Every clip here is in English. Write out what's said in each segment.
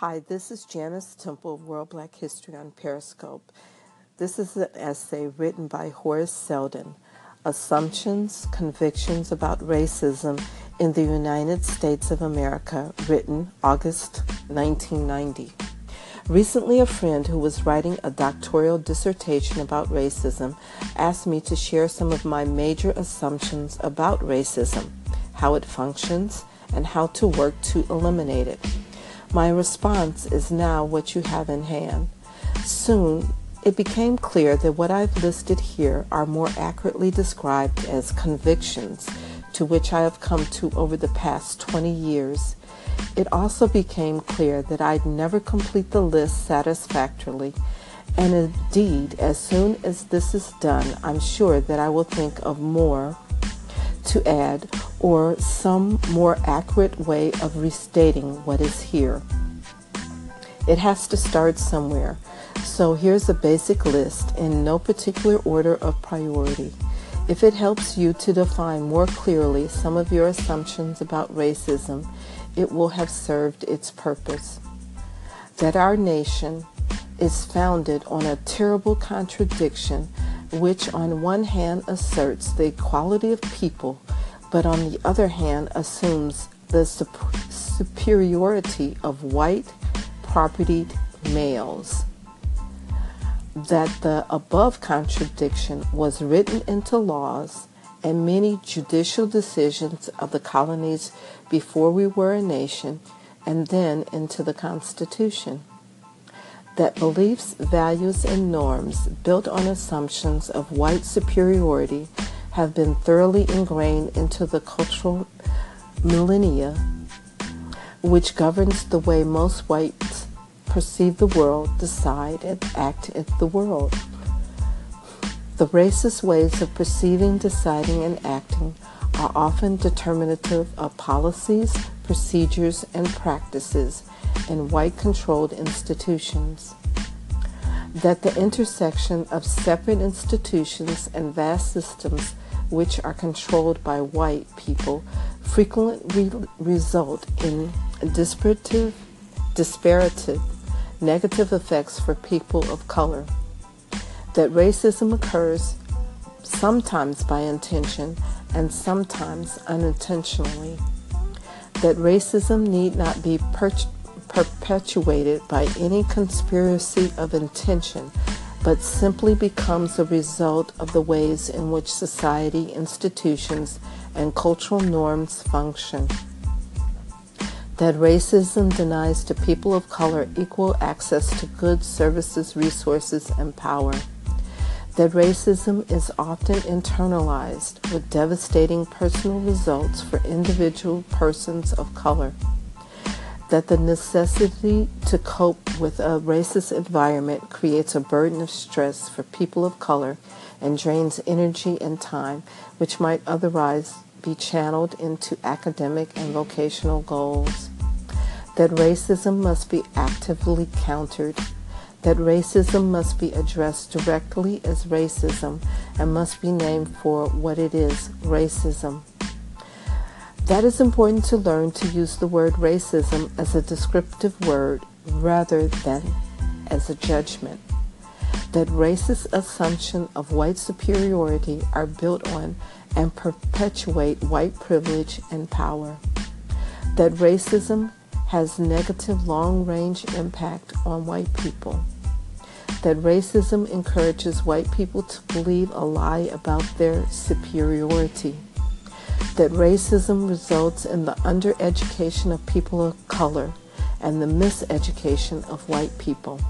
Hi, this is Janice Temple of World Black History on Periscope. This is an essay written by Horace Seldon Assumptions, Convictions About Racism in the United States of America, written August 1990. Recently, a friend who was writing a doctoral dissertation about racism asked me to share some of my major assumptions about racism, how it functions, and how to work to eliminate it. My response is now what you have in hand. Soon, it became clear that what I've listed here are more accurately described as convictions to which I have come to over the past 20 years. It also became clear that I'd never complete the list satisfactorily, and indeed, as soon as this is done, I'm sure that I will think of more to add or some more accurate way of restating what is here. It has to start somewhere. So here's a basic list in no particular order of priority. If it helps you to define more clearly some of your assumptions about racism, it will have served its purpose. That our nation is founded on a terrible contradiction which on one hand asserts the equality of people but on the other hand assumes the superiority of white propertied males. That the above contradiction was written into laws and many judicial decisions of the colonies before we were a nation and then into the Constitution. That beliefs, values, and norms built on assumptions of white superiority have been thoroughly ingrained into the cultural millennia, which governs the way most whites perceive the world, decide, and act in the world. The racist ways of perceiving, deciding, and acting are often determinative of policies, procedures, and practices in white controlled institutions that the intersection of separate institutions and vast systems which are controlled by white people frequently result in disparative, disparate negative effects for people of color. That racism occurs sometimes by intention and sometimes unintentionally. That racism need not be purchased perpetuated by any conspiracy of intention, but simply becomes a result of the ways in which society, institutions, and cultural norms function. That racism denies to people of color equal access to goods, services, resources, and power. That racism is often internalized with devastating personal results for individual persons of color that the necessity to cope with a racist environment creates a burden of stress for people of color and drains energy and time which might otherwise be channeled into academic and vocational goals. That racism must be actively countered. That racism must be addressed directly as racism and must be named for what it is racism. That is important to learn to use the word racism as a descriptive word rather than as a judgment. That racist assumption of white superiority are built on and perpetuate white privilege and power. That racism has negative long range impact on white people. That racism encourages white people to believe a lie about their superiority that racism results in the undereducation of people of color and the miseducation of white people.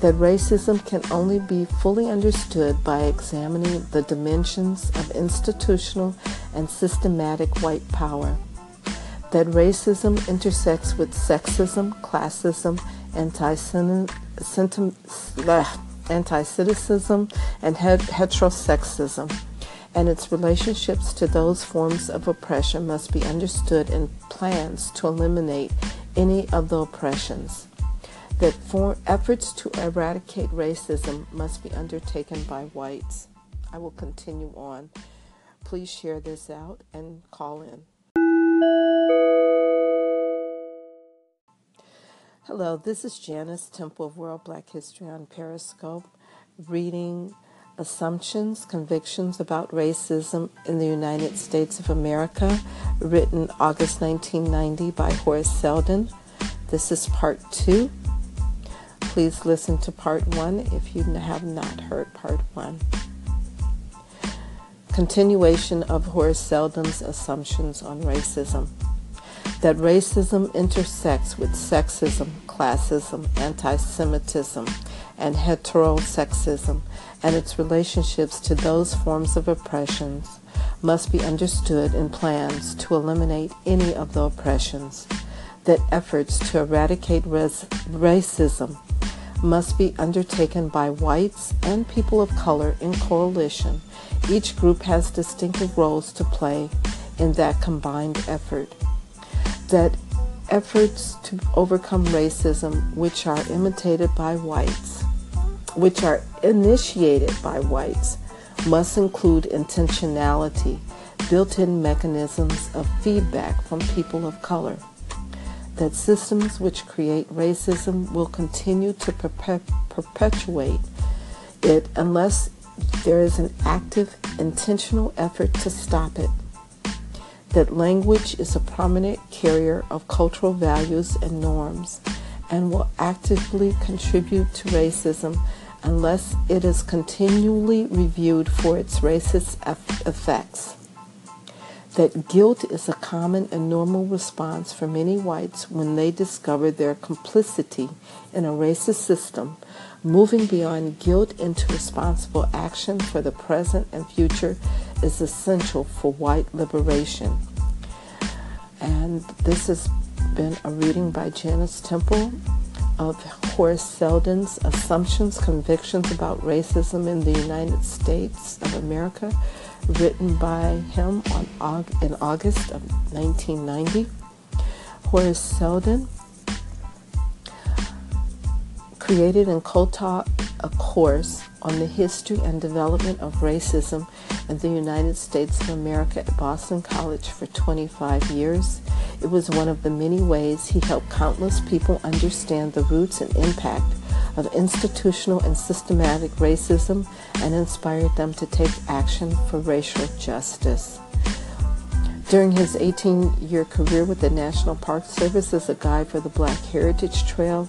That racism can only be fully understood by examining the dimensions of institutional and systematic white power. That racism intersects with sexism, classism, anti-Semitism, and heterosexism and its relationships to those forms of oppression must be understood in plans to eliminate any of the oppressions. That for efforts to eradicate racism must be undertaken by whites. I will continue on. Please share this out and call in. Hello, this is Janice Temple of World Black History on Periscope, reading Assumptions, Convictions about Racism in the United States of America, written August 1990 by Horace Seldon. This is part two. Please listen to part one if you have not heard part one. Continuation of Horace Seldon's Assumptions on Racism that racism intersects with sexism, classism, anti Semitism, and heterosexism, and its relationships to those forms of oppressions must be understood in plans to eliminate any of the oppressions. That efforts to eradicate res- racism must be undertaken by whites and people of color in coalition. Each group has distinctive roles to play in that combined effort that efforts to overcome racism, which are imitated by whites, which are initiated by whites, must include intentionality, built in mechanisms of feedback from people of color. That systems which create racism will continue to perpetuate it unless there is an active, intentional effort to stop it that language is a prominent carrier of cultural values and norms and will actively contribute to racism unless it is continually reviewed for its racist effects. That guilt is a common and normal response for many whites when they discover their complicity in a racist system, moving beyond guilt into responsible action for the present and future is essential for white liberation. And this has been a reading by Janice Temple of Horace Seldon's Assumptions, Convictions about Racism in the United States of America, written by him on, in August of 1990. Horace Seldon created and co-taught a course on the history and development of racism in the United States of America at Boston College for 25 years. It was one of the many ways he helped countless people understand the roots and impact of institutional and systematic racism and inspired them to take action for racial justice. During his 18 year career with the National Park Service as a guide for the Black Heritage Trail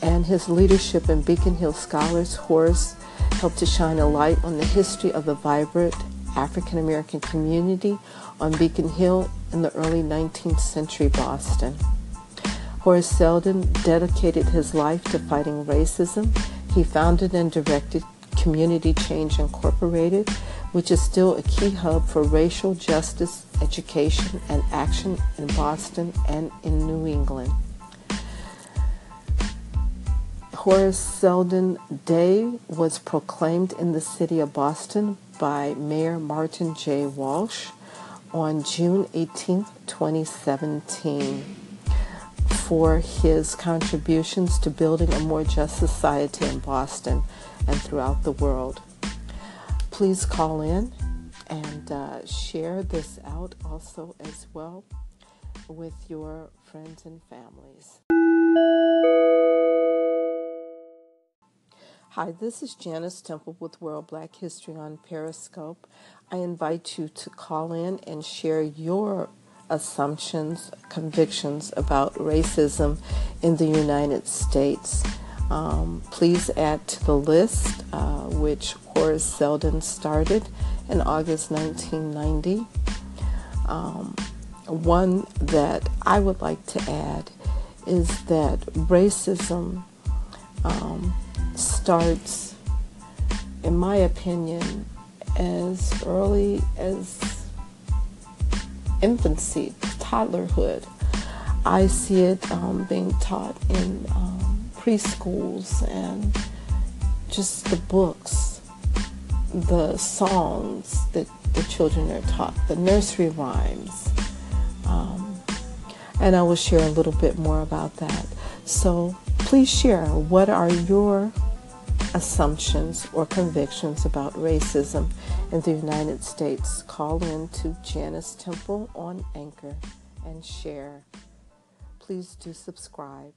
and his leadership in Beacon Hill Scholars, Horace helped to shine a light on the history of the vibrant African American community on Beacon Hill in the early 19th century Boston. Horace Seldon dedicated his life to fighting racism. He founded and directed Community Change Incorporated, which is still a key hub for racial justice, education, and action in Boston and in New England. Horace Seldon Day was proclaimed in the city of Boston by Mayor Martin J. Walsh on June 18, 2017, for his contributions to building a more just society in Boston and throughout the world. Please call in and uh, share this out also as well with your friends and families. Hi, this is Janice Temple with World Black History on Periscope. I invite you to call in and share your assumptions, convictions about racism in the United States. Um, please add to the list, uh, which Horace Seldon started in August 1990. Um, one that I would like to add is that racism um, starts, in my opinion, as early as infancy, toddlerhood. I see it um, being taught in um, preschools and just the books, the songs that the children are taught, the nursery rhymes. Um, and I will share a little bit more about that. So please share what are your assumptions or convictions about racism in the United States. Call in to Janice Temple on Anchor and share. Please do subscribe.